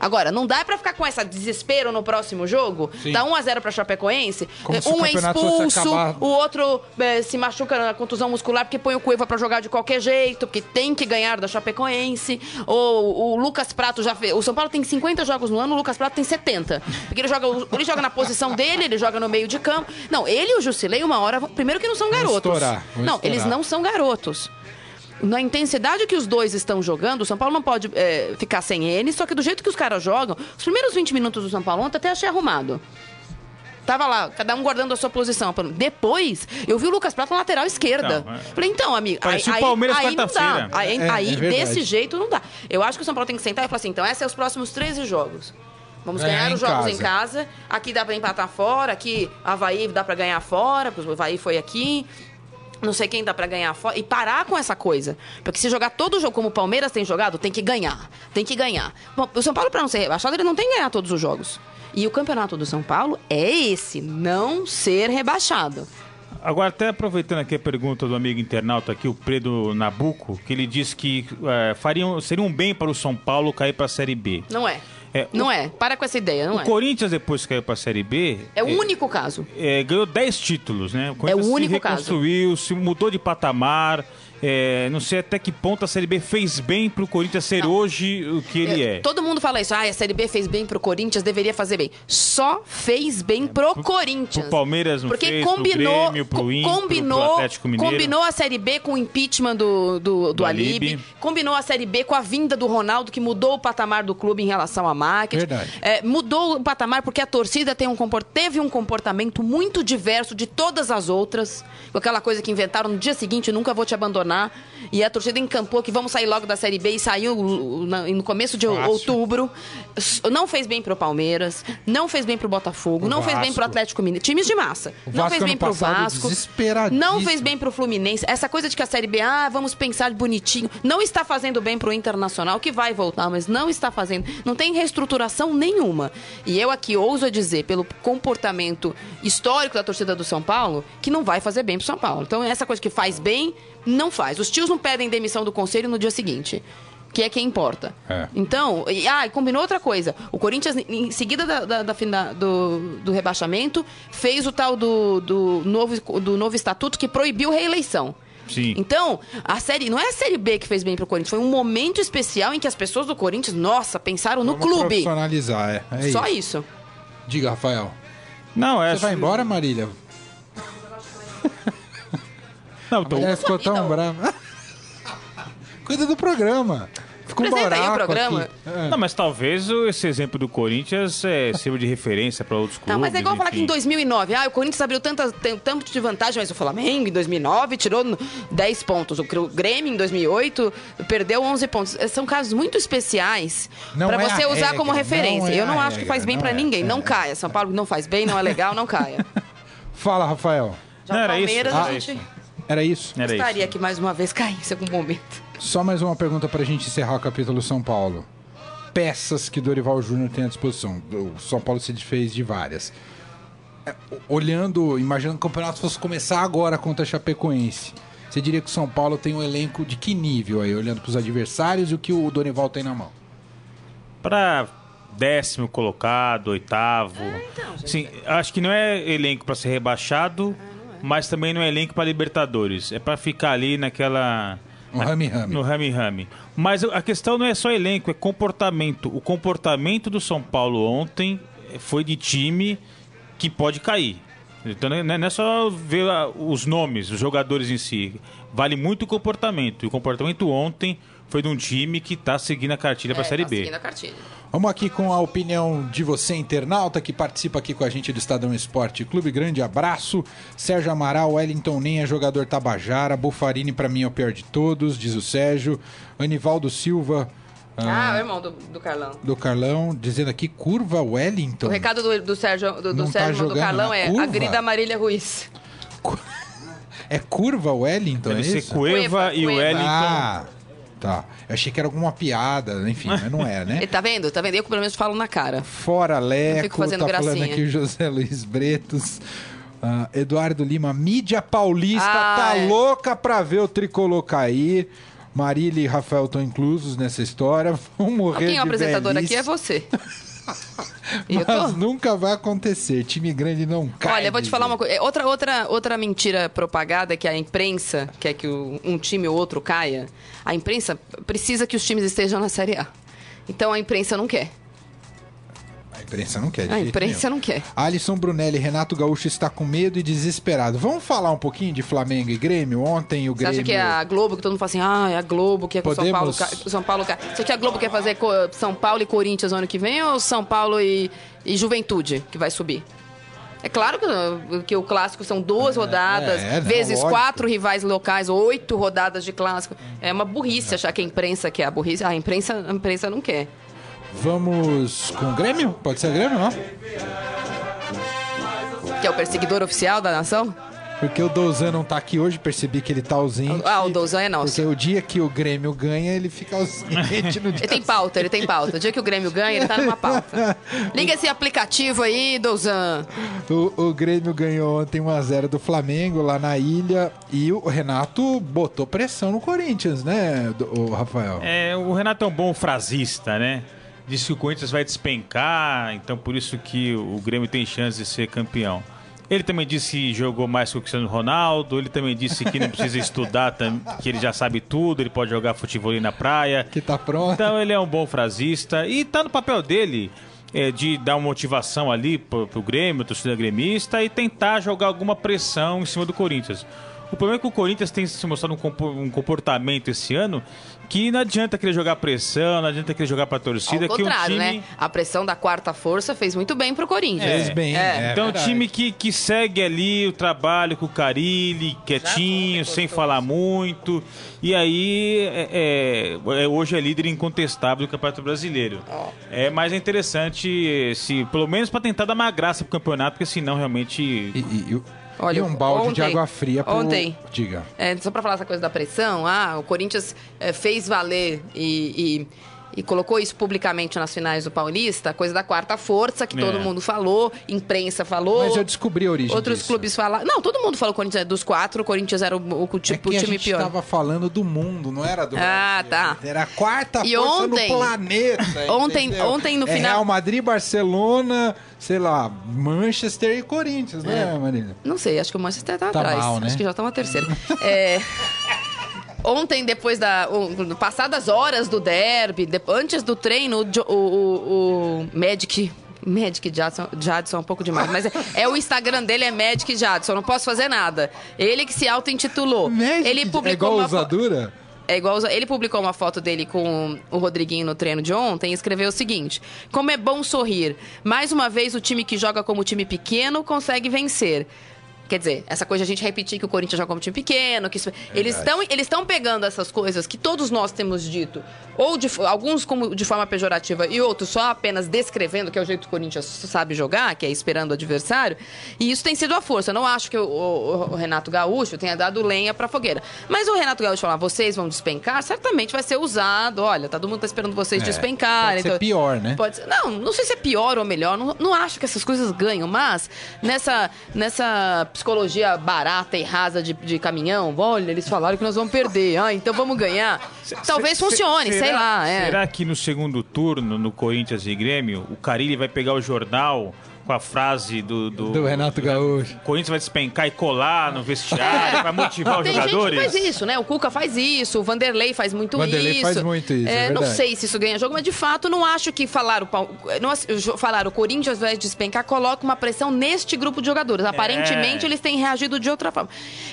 Agora, não dá pra ficar com essa desespero no próximo jogo? Sim. Dá 1 a 0 pra Chapecoense, Como um é expulso, o outro eh, se machuca na contusão muscular porque põe o Cueva pra jogar de qualquer jeito, porque tem que ganhar da Chapecoense. Ou o Lucas Prato já fez. O São Paulo tem 50 jogos no ano, o Lucas Prato tem 70. Porque ele joga, ele joga na posição dele, ele joga no meio de campo. Não, ele e o Jusilei, uma hora. Primeiro que não são garotos. estourar, vão não, estourar. eles não são garotos. Na intensidade que os dois estão jogando, o São Paulo não pode eh, ficar sem eles, só que do jeito que os caras jogam, os primeiros 20 minutos do São Paulo ontem até achei arrumado. Tava lá, cada um guardando a sua posição. Depois, eu vi o Lucas Prata na lateral esquerda. Não, é. Falei, então, amigo, aí, o aí, Palmeiras aí não dá. Aí, É, aí é desse jeito não dá. Eu acho que o São Paulo tem que sentar e falar assim, então, esses são os próximos 13 jogos. Vamos Ganhar ganhar em os jogos casa. em casa. Aqui dá pra empatar fora, aqui Havaí dá pra ganhar fora, porque o Havaí foi aqui. Não sei quem dá pra ganhar fora. E parar com essa coisa. Porque se jogar todo jogo como o Palmeiras tem jogado, tem que ganhar. Tem que ganhar. Bom, o São Paulo, pra não ser rebaixado, ele não tem que ganhar todos os jogos. E o campeonato do São Paulo é esse, não ser rebaixado. Agora, até aproveitando aqui a pergunta do amigo internauta aqui, o Pedro Nabuco, que ele disse que é, fariam, seria um bem para o São Paulo cair para a Série B. Não é. É, não o- é. Para com essa ideia, não O é. Corinthians, depois que caiu para a Série B, É o único caso. é, ganhou 10 títulos, né? O É o único se reconstruiu, se mudou de patamar. É, não sei até que ponto a Série B fez bem pro Corinthians ser hoje o que ele É, é. Todo mundo fala isso. Ah, a Série B fez bem pro Corinthians, deveria fazer bem. Só fez bem pro, Corinthians. pro Palmeiras não Porque fez, pro combinou, Grêmio, pro Inter, pro combinou, Atlético Mineiro. combinou a Série B com o impeachment do, do, do, Do Alibi, Alibi. combinou a Série B com a vinda do Ronaldo, que mudou o patamar do clube em relação à marketing. Verdade. É, mudou o patamar porque a torcida tem um teve um comportamento muito diverso de todas as outras. Aquela coisa que inventaram no dia seguinte, nunca vou te abandonar. E a torcida encampou que vamos sair logo da Série B e saiu uh, na- no começo de Fácil. outubro. Não fez bem pro Palmeiras, não fez bem pro Botafogo, O não fez bem pro Vasco. Atlético Mineiro. Times de massa. O não Vasco fez bem pro Vasco. Não fez bem pro Fluminense. Essa coisa de que a Série B, ah, vamos pensar bonitinho. Não está fazendo bem pro Internacional, que vai voltar, mas não está fazendo. Não tem reestruturação nenhuma. E eu aqui ouso dizer, pelo comportamento histórico da torcida do São Paulo, que não vai fazer bem pro São Paulo. Então, essa coisa que faz bem, não faz. Os tios não pedem demissão do conselho no dia seguinte. Que é quem importa. É. Então, e, ah, e combinou outra coisa. O Corinthians, em seguida da, da- da da- do, do rebaixamento, fez o tal do, do, novo, do novo estatuto que proibiu reeleição. Sim. Então, a série não é a série B que fez bem pro Corinthians, foi um momento especial em que as pessoas do Corinthians, nossa, pensaram no Vamos clube. profissionalizar, é. é Só isso. isso. Diga, Rafael. Não, é. Você vai embora, Marília? Não, então, mulher ficou tão Então- brava. [laughs] Cuida do programa. Ficou um Apresenta aí o baraco programa. aqui. É. Não, mas talvez esse exemplo do Corinthians é, sirva de referência para outros clubes. Tá, mas é igual falar que em enfim. 2009, ah, o Corinthians abriu tantas, tem tanto de vantagem, mas o Flamengo em 2009 tirou 10 pontos. O Cru- Grêmio em 2008 perdeu 11 pontos. Eh, São casos muito especiais Não para é você a usar regra, como não referência. é Eu não a acho que regra, faz bem não para é, ninguém. é. Não caia. São Paulo não faz bem, não é legal, não caia. [laughs] Fala, Rafael. Já Não, o era isso, Palmeiras era a gente isso. Era isso? Era gostaria isso. que mais uma vez caísse em algum momento. [laughs] Só mais uma pergunta pra gente encerrar o capítulo São Paulo. Peças que Dorival Júnior tem à disposição. O São Paulo se desfez de várias. É, Olhando, imaginando que o campeonato fosse começar agora contra a Chapecoense. Você diria que o São Paulo tem um elenco de que nível aí, olhando pros adversários e o que o Dorival tem na mão? Para décimo colocado, oitavo. Sim, acho que não é elenco para ser rebaixado, mas também não é elenco para Libertadores. É para ficar ali naquela. No na- rame-rame. No rame-rame. Mas a questão não é só elenco, é comportamento. O comportamento do São Paulo ontem foi de time que pode cair. Então não é não é só ver os nomes, os jogadores em si. Vale muito o comportamento. E o comportamento ontem foi de um time que está seguindo a cartilha para a É, Série tá B. seguindo a cartilha. Vamos aqui com a opinião de você, internauta, que participa aqui com a gente do Estadão Esporte Clube. Grande abraço. Sérgio Amaral, Wellington Nem é jogador Tabajara. Bufarini, pra mim, é o pior de todos, diz o Sérgio. Anivaldo Silva, Ah, o irmão do, do Carlão. do Carlão, dizendo aqui, curva Wellington. O recado do, do Sérgio, do, do tá Sérgio do jogando Carlão na é curva? agrida Marília Ruiz. [laughs] É curva Wellington, Deve é ser isso? Cueva, Cueva, e. Wellington. Ah, tá. Eu achei que era alguma piada, enfim, [laughs] mas não é, né? Ele tá vendo? Tá vendo? Eu pelo menos falo na cara. Fora Leco, fico fazendo tá falando gracinha. aqui o José Luiz Bretos. Ah, Eduardo Lima, mídia paulista Ah, tá é. louca pra ver o tricolor cair. Marília e Rafael estão inclusos nessa história. Vão morrer Quem é o apresentador velhice, aqui é você. [laughs] Mas tô... nunca vai acontecer. Time grande não cai. Olha, eu vou te falar uma coisa. É, Outra, outra, outra mentira propagada é que a imprensa quer que o- um time ou outro caia. A imprensa precisa que os times estejam na Série A. Então a imprensa não quer. A imprensa não quer. de A imprensa nenhum. não quer. Alisson Brunelli, Renato Gaúcho está com medo e desesperado. Vamos falar um pouquinho de Flamengo e Grêmio? Ontem o Você Grêmio. acha que é a Globo, que todo mundo fala assim, ah, é a Globo que é que o São Paulo, Podemos- São Paulo. Você acha que a Globo quer fazer São Paulo e Corinthians no ano que vem ou São Paulo e, e Juventude que vai subir? É claro que, que o clássico são duas rodadas, é, não, vezes lógico. quatro rivais locais, oito rodadas de clássico. É uma burrice achar que a imprensa quer. A burrice, a imprensa, a imprensa não quer. Vamos com o Grêmio? Pode ser Grêmio, não? Que é o perseguidor oficial da nação? Porque o Douzan não tá aqui hoje, percebi que ele tá ausente. Ah, o Douzan é nosso. Porque o dia que o Grêmio ganha, ele fica ausente no [laughs] dia Ele tem pauta, ele tem pauta. O dia que o Grêmio ganha, ele tá numa pauta. [laughs] Liga esse aplicativo aí, Douzan. O, o Grêmio ganhou ontem 1x0 do Flamengo lá na ilha e o Renato botou pressão no Corinthians, né, o Rafael? É, o Renato é um bom frasista, né? Disse que o Corinthians vai despencar, então por isso que o Grêmio tem chance de ser campeão. Ele também disse que jogou mais que o Cristiano Ronaldo, ele também disse que não precisa [laughs] estudar, que ele já sabe tudo, ele pode jogar futebol ali na praia. Que tá pronto. Então ele é um bom frasista e tá no papel dele é, de dar uma motivação ali pro, pro Grêmio, torcida gremista, e tentar jogar alguma pressão em cima do Corinthians. O problema é que o Corinthians tem se mostrado um compo- um comportamento esse ano que não adianta querer jogar pressão, não adianta querer jogar pra torcida, Ao que um contrário, time. né? A pressão da quarta força fez muito bem pro Corinthians. Fez bem. É. é Então, um verdade. time que, que segue ali o trabalho com o Carilli, quietinho, sem falar muito. E aí, é, é- é- hoje é líder incontestável do Campeonato Brasileiro. É, mas é interessante, se, pelo menos para tentar dar uma graça pro campeonato, porque senão realmente. E, e- e Olha, e um balde de ontem- água fria pro... ontem- Diga. É, só pra falar essa coisa da pressão, ah, o Corinthians é, fez valer e, e- e colocou isso publicamente nas finais do Paulista, coisa da quarta força, que É. todo mundo falou, imprensa falou. Mas eu descobri a origem Outros disso. clubes falaram. Não, todo mundo falou Corinthians é dos quatro, o Corinthians era o, o, o É tipo, que o a time gente pior. tava falando do mundo, não era do Ah, Brasil. tá. Era a quarta E força ontem- no planeta. [laughs] ontem- entendeu? ontem no É final- Real Madrid, Barcelona, sei lá, Manchester e Corinthians, né, Marília? Não sei, acho que o Manchester tá, Tá atrás. mal, né? Acho que já tá uma terceira. [laughs] É, Ontem, depois da. o- passadas horas do derby, de- antes do treino, o, o, o, Magic. Magic Jadson, Jadson é um pouco demais, mas é, é o Instagram dele é Magic Jadson, não posso fazer nada. Ele que se auto-intitulou. Ele é publicou igual uma fo- usadura? é igual ele publicou uma foto dele com o Rodriguinho no treino de ontem e escreveu o seguinte: Como é bom sorrir. Mais uma vez o time que joga como time pequeno consegue vencer. Quer dizer, essa coisa de a gente repetir que o Corinthians joga como time pequeno, que isso- eles estão eles estão pegando essas coisas que todos nós temos dito, ou de, alguns como de forma pejorativa e outros só apenas descrevendo que é o jeito que o Corinthians sabe jogar, que é esperando o adversário, e isso tem sido a força. Eu não acho que o, o- o Renato Gaúcho tenha dado lenha pra fogueira. Mas o Renato Gaúcho falar, vocês vão despencar, certamente vai ser usado. Olha, todo mundo tá esperando vocês É, despencarem. pode ser pior, né? Pode ser- não, não sei se é pior ou melhor, não, não acho que essas coisas ganham, mas nessa, nessa psicologia barata e rasa de, de caminhão, olha, eles falaram que nós vamos perder, ah, então vamos ganhar. Talvez Se- funcione, será- sei lá. É. Será que no segundo turno, no Corinthians e Grêmio, o Carilli vai pegar o jornal com a frase do. Do, Do Renato Gaúcho. O Corinthians vai despencar e colar no vestiário para motivar os Tem jogadores? gente que faz isso, né? O Cuca faz isso, o Vanderlei faz muito Vanderlei isso. faz muito isso, é não verdade. sei se isso ganha jogo, mas de fato não acho que falar o, Pau- não, falar o Corinthians vai despencar coloca uma pressão neste grupo de jogadores. Aparentemente É. eles têm reagido de outra forma.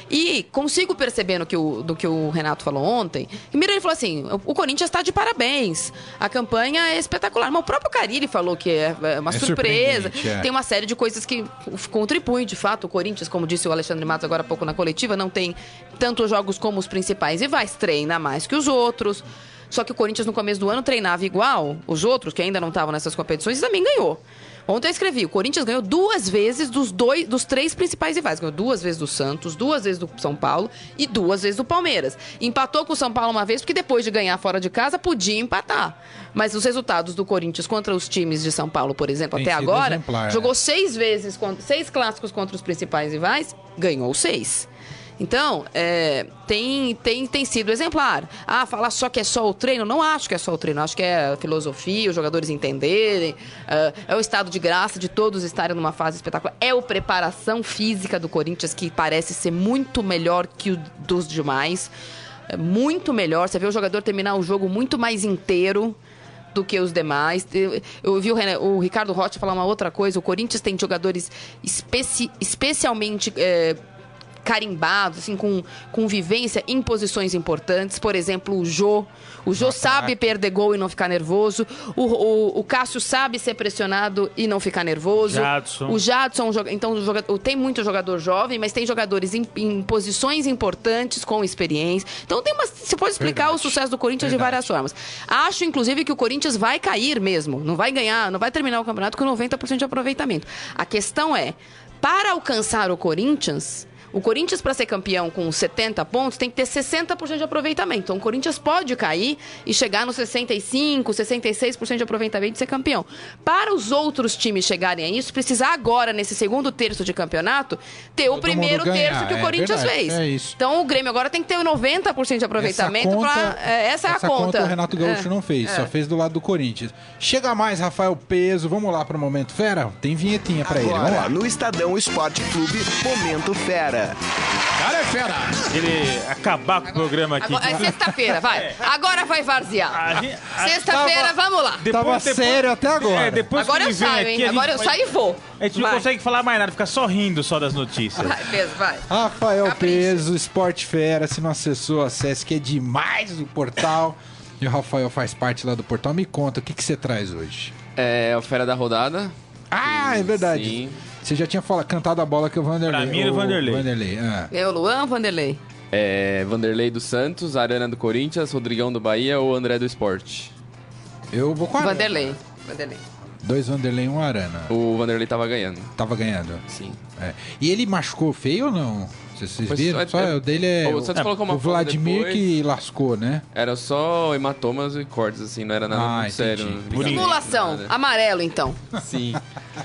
E consigo perceber no que o, do que o Renato falou ontem. Primeiro ele falou assim: o, Corinthians está de parabéns. A campanha é espetacular. Mas o próprio Carilli falou que é, é uma É surpresa. é. Tem uma série de coisas que contribuem, de fato. O Corinthians, como disse o Alexandre Matos agora há pouco na coletiva, não tem tantos jogos como os principais rivais, treina mais que os outros. Só que o Corinthians no começo do ano treinava igual os outros, que ainda não estavam nessas competições, e também ganhou. Ontem eu escrevi, o Corinthians ganhou duas vezes dos dois, dos três principais rivais. Ganhou duas vezes do Santos, duas vezes do São Paulo e duas vezes do Palmeiras. Empatou com o São Paulo uma vez, porque depois de ganhar fora de casa, podia empatar. Mas os resultados do Corinthians contra os times de São Paulo, por exemplo, Tem até agora, exemplar, jogou né? seis vezes, seis clássicos contra os principais rivais, ganhou seis. Então, é, tem, tem, tem sido exemplar. Ah, falar só que é só o treino? Não acho que é só o treino. Acho que é a filosofia, os jogadores entenderem. é, é o estado de graça de todos estarem numa fase espetacular. É a preparação física do Corinthians, que parece ser muito melhor que o dos demais. É muito melhor. Você vê o jogador terminar o jogo muito mais inteiro do que os demais. Eu, vi o, o Ricardo Rocha falar uma outra coisa. O Corinthians tem jogadores especi- especialmente é, carimbados, assim, com, com vivência em posições importantes. Por exemplo, o Jô. O Jô sabe perder gol e não ficar nervoso. O, o, o Cássio sabe ser pressionado e não ficar nervoso. Jadson. O Jadson, joga- então o joga- o- tem muito jogador jovem, mas tem jogadores em, em posições importantes com experiência. Então tem uma, você pode explicar Verdade. o sucesso do Corinthians de Verdade. várias formas. Acho inclusive que o Corinthians vai cair mesmo, não vai ganhar, não vai terminar o campeonato com 90% de aproveitamento. A questão é, para alcançar o Corinthians, O Corinthians, para ser campeão com 70 pontos, tem que ter 60% de aproveitamento. Então, o Corinthians pode cair e chegar nos 65%, 66% de aproveitamento e ser campeão. Para os outros times chegarem a isso, precisa agora, nesse segundo terço de campeonato, ter o Todo primeiro mundo ganhar, terço que o é Corinthians verdade, fez. é isso. Então, o Grêmio agora tem que ter 90% de aproveitamento. Essa, pra- conta, é, essa é a conta. o Renato Gaúcho É. não fez, É. só fez do lado do Corinthians. Chega mais, Rafael Peso. Vamos lá pro Momento Fera? Tem vinhetinha pra ele. Vamos lá. no Estadão Esporte Clube, Momento Fera. Cara é fera! Ele acabar com o programa aqui. Agora- é sexta-feira, vai. Agora vai varzear. Sexta-feira, vamos lá. Tava sério até agora. É, depois Agora que eu saio, aqui, hein? Agora eu vai- saio e vou. A gente não Vai. consegue falar mais nada, fica só rindo só das notícias. Vai, Peso, vai. Rafael Capricha. Peso, Esporte Fera. Se não acessou, acesse que é demais o portal. E o Rafael faz parte lá do portal. Me conta, o que, que você traz hoje? É o Fera da Rodada. Ah, é verdade. Sim. Você já tinha falado, cantado a bola que o Vanderlei. Pra mim era o Vanderlei. Vanderlei, ah. É o Luan Vanderlei. É Vanderlei do Santos, Arana do Corinthians, Rodrigão do Bahia ou André do Esporte? Eu vou com a Arana. Vanderlei. Vanderlei. Dois Vanderlei e um Arana. O Vanderlei tava ganhando. Tava ganhando. Sim. É. E ele machucou feio ou não? Vocês, viram? só- Só, é- o dele é. o colocou uma o foto Vladimir depois. que lascou, né? Era só hematomas e cortes, assim, não era nada Ah, muito entendi. sério. Simulação. nada. Amarelo, então. Sim.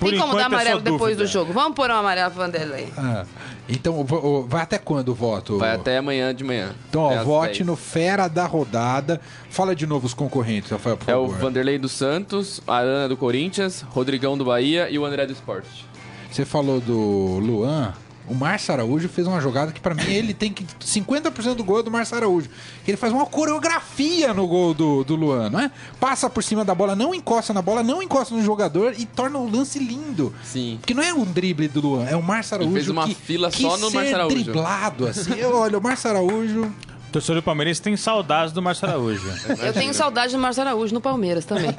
Por Tem como dar é amarelo depois dúvida. do jogo. Vamos pôr um amarelo pro Vanderlei. Ah, então, o- o- vai até quando o voto? Vai até amanhã de manhã. Então, ó, vote 10. no Fera da Rodada. Fala de novo os concorrentes, Rafael, por É o favor. Vanderlei do Santos, Arana do Corinthians, Rodrigão do Bahia e o André do Esporte. Você falou do Luan. O Márcio Araújo fez uma jogada que, pra mim, ele tem que. 50% do gol é do Márcio Araújo. Que ele faz uma coreografia no gol do, do Luan, não é? Passa por cima da bola, não encosta na bola, não encosta no jogador e torna o lance lindo. Sim. Porque não é um drible do Luan, é o Márcio Araújo. fez uma que, fila que só no Márcio Araújo. driblado, assim. Eu, olha, o Márcio Araújo. O torcedor do Palmeiras tem saudades do Márcio Araújo. [laughs] Eu tenho saudade do Márcio Araújo no Palmeiras também. [laughs]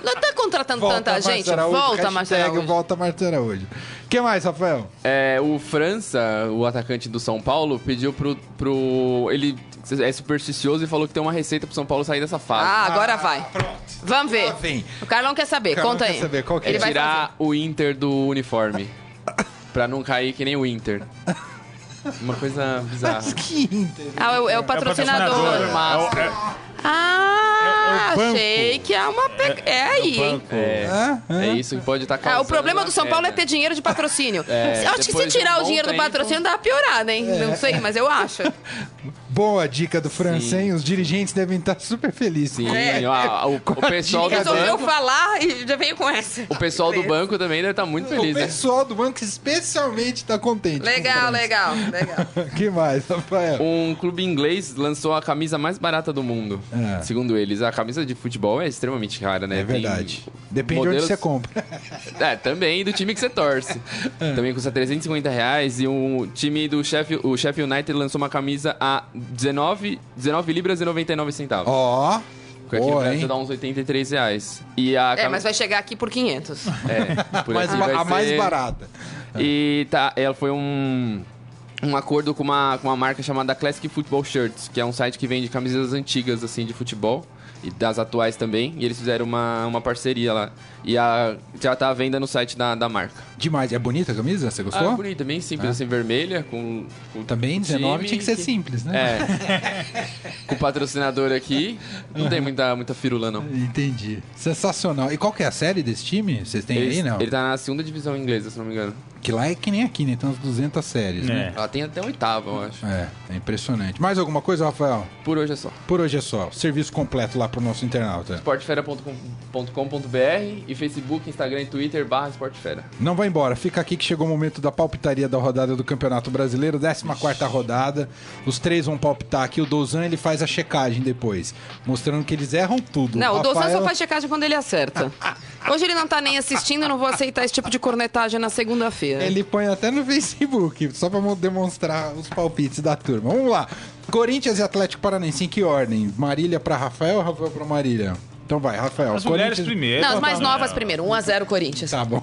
Não tá contratando tanta Márcio gente? Araújo, Volta, Márcio Araújo. Volta Márcio Araújo. O que mais, Rafael? É, o França, o atacante do São Paulo, pediu pro, pro. Ele é supersticioso e falou que tem uma receita pro São Paulo sair dessa fase. Ah, agora vai. Vamos ver. O Carlão quer saber, Carlão conta quer aí. saber, qual que é? Ele vai fazer. Tirar o Inter do uniforme. pra não cair que nem o Inter. [laughs] Uma coisa bizarra. Mas que Inter. Ah, é o, é o patrocinador. É o- é- Ah, É o banco. achei que é uma. pe- É aí, hein? banco. É, Ah, ah. é isso que pode estar Ah, causando. o problema do São Paulo é ter dinheiro de patrocínio. [laughs] É, eu acho que se de um tirar o dinheiro do patrocínio, dá uma piorada, hein? É. Não sei, mas eu acho. [laughs] Boa dica do Francém. Os dirigentes devem estar super felizes. Sim, É. o, o pessoal do Resolveu banco. falar e já veio com essa. O pessoal do banco também deve estar muito O feliz, né? pessoal do banco especialmente está contente. com o Legal, França. legal, legal. [laughs] que mais, Rafael? Um clube inglês lançou a camisa mais barata do mundo. É. Segundo eles, a camisa de futebol é extremamente cara, né? É Tem verdade. Depende de modelos- onde você compra. [laughs] É, também do time que você torce. É. Também custa 350 reais. E o time do Sheffield, o Sheffield United lançou uma camisa a 19, 19 libras e 99 centavos. Ó. que aqui no boa, Brasil hein? dá uns 83 reais. E a É, mas vai chegar aqui por 500. É, por [laughs] Mas aqui ba- vai a mais ser- barata. E tá, ela foi um, um acordo com uma, com uma marca chamada Classic Football Shirts, que é um site que vende camisas antigas, assim, de futebol. E das atuais também. E eles fizeram uma, uma parceria lá. E a, já tá à venda no site da, da marca. Demais. É bonita a camisa? Você Ah, gostou? é bonita, bem simples, assim, vermelha, com... com Também, 19 time tinha que ser que- simples, né? É. [laughs] com o patrocinador aqui. Não tem muita, muita firula, não. Entendi. Sensacional. E qual que é a série desse time? Vocês têm aí, não? ele tá na segunda divisão inglesa, se não me engano. Que lá é que nem aqui, né? Tem umas 200 séries, né? É. Ela tem até oitava, eu acho. É, é impressionante. Mais alguma coisa, Rafael? Por hoje é só. Por hoje é só. Serviço completo lá pro nosso internauta. esportefera.com.br e Facebook, Instagram e Twitter barra esportefera. Não vai embora, fica aqui que chegou o momento da palpitaria da rodada do Campeonato Brasileiro, 14 rodada. Os três vão palpitar aqui. O Dozan ele faz a checagem depois, mostrando que eles erram tudo. Não, o Dozan Rafael- só faz checagem quando ele acerta. [laughs] Hoje ele não tá nem assistindo, eu não vou aceitar esse tipo de cornetagem na segunda-feira. Ele põe até no Facebook, só pra mo- demonstrar os palpites da turma. Vamos lá. Corinthians e Atlético Paranaense, em que ordem? Marília pra Rafael ou Rafael pra Marília? Então vai, Rafael. As mulheres primeiro. Não, as mais novas primeiro. 1x0 Corinthians. Tá bom.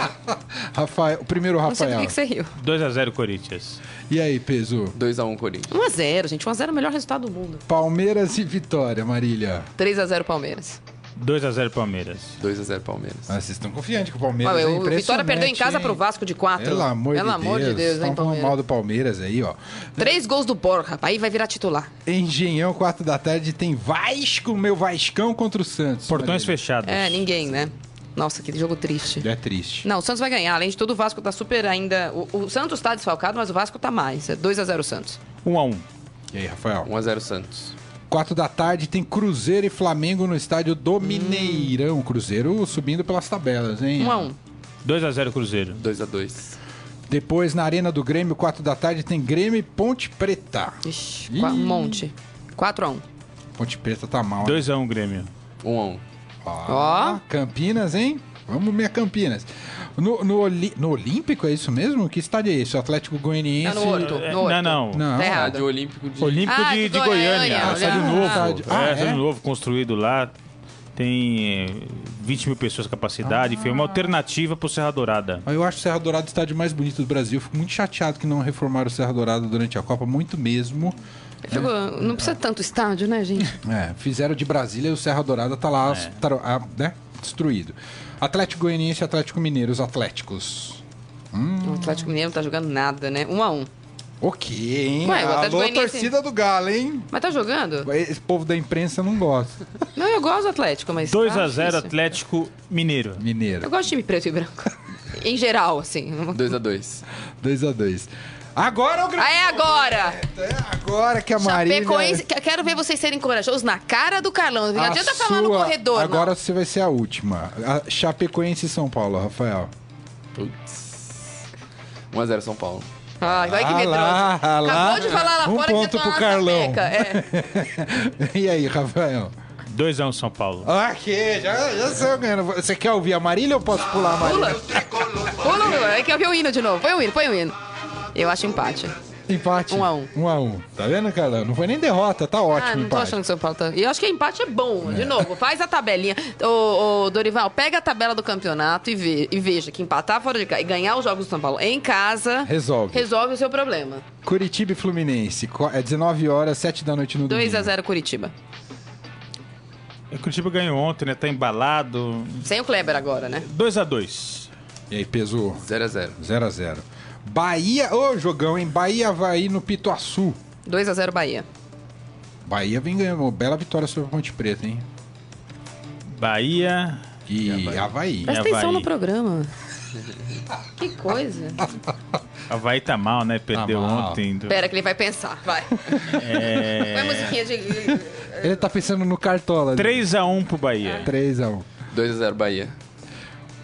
[laughs] Rafael, o primeiro Não sei por Rafael. que que você riu. 2x0 Corinthians. E aí, Peso? 2x1 Corinthians. 1x0, gente. 1x0 é o melhor resultado do mundo. Palmeiras e Vitória, Marília. 3x0 Palmeiras. 2x0 Palmeiras. 2x0 Palmeiras. Ah, vocês estão confiantes que o Palmeiras Ué, é o Vitória perdeu em casa hein? pro Vasco de 4. Pelo amor, Pelo de, amor Deus. de Deus, hein, Estão falando mal Palmeiras. do Palmeiras aí, ó. Três gols do Borja, aí vai virar titular. Engenhão, 4 da tarde, tem Vasco, meu Vascão contra o Santos. Portões fechados. É, ninguém, né? Nossa, que jogo triste. É triste. Não, o Santos vai ganhar. Além de tudo, o Vasco tá super ainda. O, o Santos tá desfalcado, mas o Vasco tá mais. É 2x0 Santos. 1x1. E aí, Rafael? 1x0 Santos. 4 da tarde tem Cruzeiro e Flamengo no estádio do Mineirão. Cruzeiro subindo pelas tabelas, hein? 1x1. 2x0 Cruzeiro. 2x2. Depois, na Arena do Grêmio, 4 da tarde, tem Grêmio e Ponte Preta. Ixi, Ih. qua- um monte. 4x1. Ponte Preta tá mal. 2x1 Grêmio. 1x1. Ó, Campinas, hein? Vamos, minha Campinas. No, no, Oli- no Olímpico, é isso mesmo? Que estádio é esse? O Atlético Goianiense... Não, no Horto. É, No Horto. não, não. Não. Tá errado. Estádio Olímpico de... Olímpico Ah, de, de Goiânia. Estádio Ah, novo. estádio- é, ah, estádio é? novo construído lá. Tem eh, 20 mil pessoas de capacidade. Foi uma alternativa pro Serra Dourada. Eu acho o Serra Dourada o estádio mais bonito do Brasil. Fico muito chateado que não reformaram o Serra Dourada durante a Copa, muito mesmo. Jogou- Não precisa tanto estádio, né, gente? É, fizeram de Brasília e o Serra Dourada tá lá tá, ah, né, destruído. Atlético Goianiense e Atlético Mineiro, os Atléticos. O Atlético Mineiro não tá jogando nada, né? 1x1. Ok, hein? Ué, o Atlético Alô, Goianiense- torcida do Galo, hein? Mas tá jogando? Esse povo da imprensa não gosta. [laughs] Não, eu gosto do Atlético, mas. tá 2x0 difícil. Atlético Mineiro. Eu Mineiro. gosto de time preto e branco. [laughs] em geral, assim. 2x2. 2x2. Agora é o grande Aí agora! É agora que a Marília... Chapecoense, que- quero ver vocês serem corajosos na cara do Carlão. Não a adianta falar no sua- corredor, Agora não. você vai ser a última. A Chapecoense e São Paulo, Rafael. Putz. 1x0 São Paulo. Ai, vai que Ah medroso. lá, ah lá. Acabou de falar lá Um fora ponto que pro Carlão. É. [laughs] e aí, Rafael? 2x1 São Paulo. Ok, já, já saiu ganhando. Você quer ouvir a Marília ou posso pular a Marília? Pula! Pula, Lula. É que eu vi o hino de novo. Põe o hino, põe o hino. Eu acho empate. Empate. Um a um. Um a um. Tá vendo, Carlão? Não foi nem derrota, tá ótimo ah, não tô empate. achando que São Paulo tá. E eu acho que empate é bom. De novo, faz a tabelinha. Ô, ô, Dorival, pega a tabela do campeonato e, vê- e veja que empatar fora de casa e ganhar os jogos do São Paulo em casa Resolve. resolve o seu problema. Curitiba e Fluminense. É 19 horas, 7 da noite no domingo. 2x0 Curitiba. O Curitiba ganhou ontem, né? Tá embalado. Sem o Kleber agora, né? 2x2. E aí, pesou 0x0. 0 a 0 Bahia, ô jogão, hein? Bahia Havaí no Pituaçu. 2x0 Bahia. Bahia vem ganhando uma bela vitória sobre a Ponte Preta, hein? Bahia. E, Havaí. Presta Havaí. atenção no programa. [laughs] que coisa. [laughs] Havaí tá mal, né? Perdeu Tá mal. ontem. Pera que ele vai pensar, vai. É... Põe a musiquinha de... Ele tá pensando no Cartola. 3x1 pro Bahia. 3 a 1 2x0 Bahia.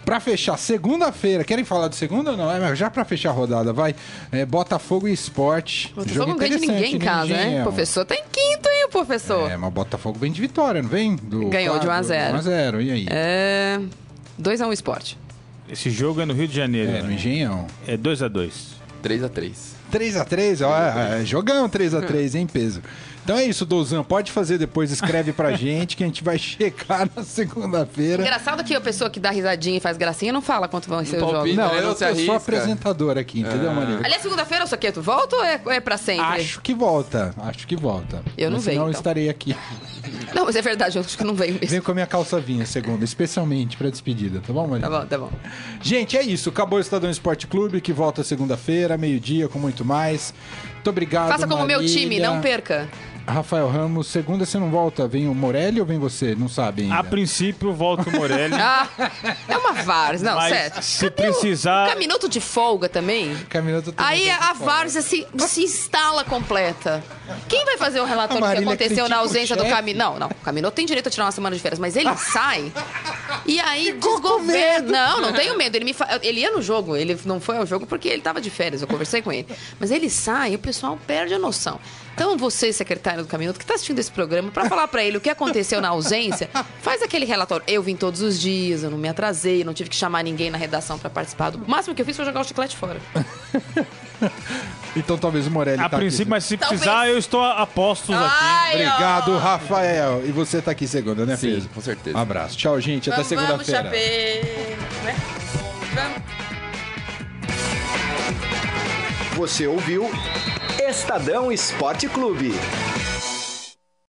Pra fechar, segunda-feira, querem falar de segunda ou não? É, mas já pra fechar a rodada, vai. É, Botafogo e Esporte. Botafogo Jogo não ganha de ninguém em casa, né? O professor tá em quinto, hein, o professor? É, mas o Botafogo vem de vitória, não vem? Do Ganhou de 1 a 0. 1 a 0 e aí? É... 2x1 Esporte. Esse jogo é no Rio de Janeiro. É, no né? Engenhão. É 2x2. 3x3. 3x3, ó, é, jogão 3x3, [laughs] hein, peso. Então é isso, Douzan, pode fazer depois, escreve pra [laughs] gente que a gente vai checar na segunda-feira. Engraçado que a pessoa que dá risadinha e faz gracinha não fala quanto vão ser os jogos. Não, Ele eu, eu sou arrisca. apresentador aqui, entendeu, Maria? Aliás, segunda-feira, Soqueto, volta ou é, ou é pra sempre? Acho que volta, acho que volta. Eu não Mas venho, senão eu então. estarei aqui. [laughs] Não, mas é verdade, eu acho que não veio mesmo. Venho com a minha calça vinha, segunda, especialmente pra despedida, tá bom, Maria? Tá bom, tá bom. Gente, é isso. Acabou o Estadão Esporte Clube, que volta segunda-feira, meio-dia, com muito mais. Muito obrigado, Faça como meu Marília. time, não perca. Rafael Ramos, segunda você não volta. Vem o Morelli ou vem você? Não sabe ainda. A princípio, volta o Morelli. [laughs] Ah, é uma várzea. Não, Mas sério. se Cadê o- precisar- Um minuto de folga também. Caminoto também Aí a várzea se, se instala completa. Quem vai fazer o relatório do que aconteceu na ausência do. Camilo? Não, não. O Camilo tem direito a tirar uma semana de férias, mas ele sai e aí Ficou medo. Não, não tenho medo. Ele, me fa- ele ia no jogo, ele não foi ao jogo porque ele tava de férias, eu conversei com ele. Mas ele sai e o pessoal perde a noção. Então, você, secretário do Caminoto, que está assistindo esse programa, para falar para ele o que aconteceu na ausência, faz aquele relatório. Eu vim todos os dias, eu não me atrasei, não tive que chamar ninguém na redação para participar. Do... O máximo que eu fiz foi jogar o chiclete fora. [laughs] [laughs] Então talvez o Morelli A tá princípio, aqui. mas se Talvez. precisar, eu estou a postos aqui. Ai, ó. Obrigado, Rafael. E você tá aqui segunda, né, Sim, Pedro? com certeza. Um abraço. Tchau, gente. Até vamos, segunda-feira. Né? Você ouviu Estadão Esporte Clube.